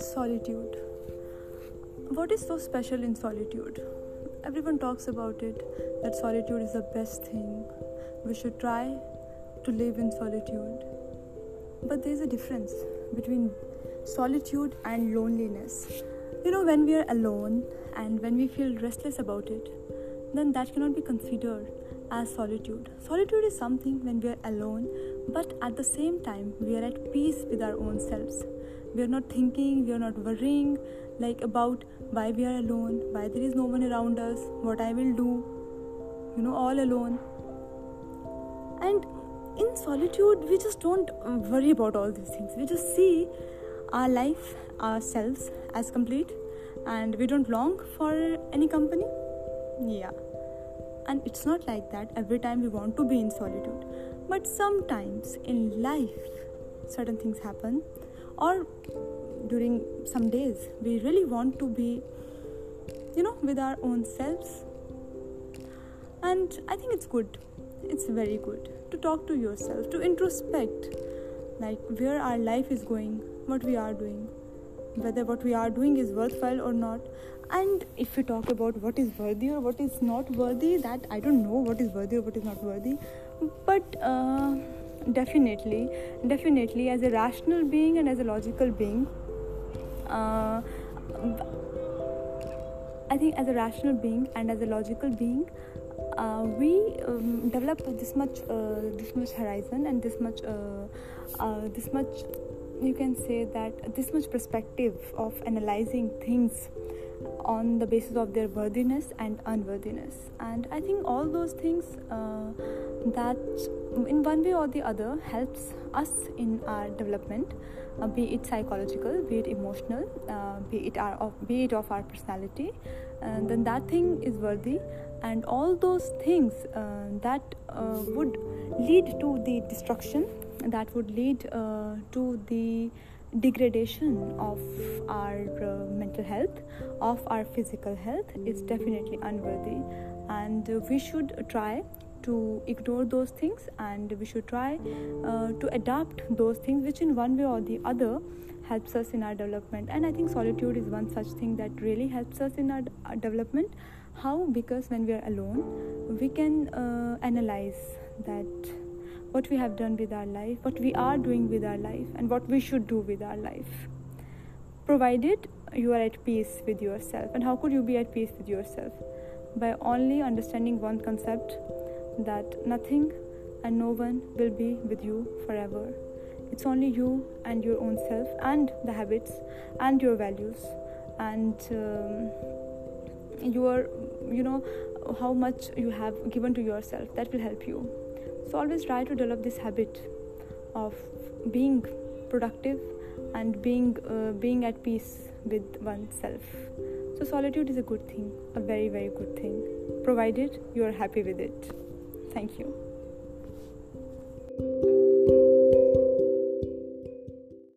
Solitude. What is so special in solitude? Everyone talks about it that solitude is the best thing. We should try to live in solitude. But there is a difference between solitude and loneliness. You know, when we are alone and when we feel restless about it, then that cannot be considered as solitude. Solitude is something when we are alone, but at the same time, we are at peace with our own selves. We are not thinking, we are not worrying like about why we are alone, why there is no one around us, what I will do, you know, all alone. And in solitude, we just don't worry about all these things. We just see our life, ourselves as complete, and we don't long for any company. Yeah. And it's not like that every time we want to be in solitude. But sometimes in life, certain things happen, or during some days, we really want to be, you know, with our own selves. And I think it's good, it's very good to talk to yourself, to introspect, like where our life is going, what we are doing, whether what we are doing is worthwhile or not. And if we talk about what is worthy or what is not worthy that i don't know what is worthy or what is not worthy. But uh, definitely definitely as a rational being and as a logical being uh, i think as a rational being and as a logical being uh, we um, develop this much uh, this much horizon and this much uh, uh, this much you can say that this much perspective of analyzing things on the basis of their worthiness and unworthiness. And i think all those things uh, that in one way or the other helps us in our development uh, be it psychological be it emotional uh, be it our of, be it of our personality. And then that thing is worthy. And all those things uh, that uh, would lead to the destruction that would lead uh, to the degradation of our uh, mental health of our physical health is definitely unworthy. And uh, we should try to ignore those things and we should try uh, to adapt those things which in one way or the other helps us in our development. And i think solitude is one such thing that really helps us in our, our development. How? Because when we are alone we can uh, analyze that what we have done with our life, what we are doing with our life, and what we should do with our life. Provided you are at peace with yourself. And how could you be at peace with yourself? By only understanding one concept that nothing and no one will be with you forever. It's only you and your own self, and the habits, and your values, and um, your, you know, how much you have given to yourself that will help you so always try to develop this habit of being productive and being uh, being at peace with oneself. So solitude is a good thing a very very good thing provided you are happy with it. Thank you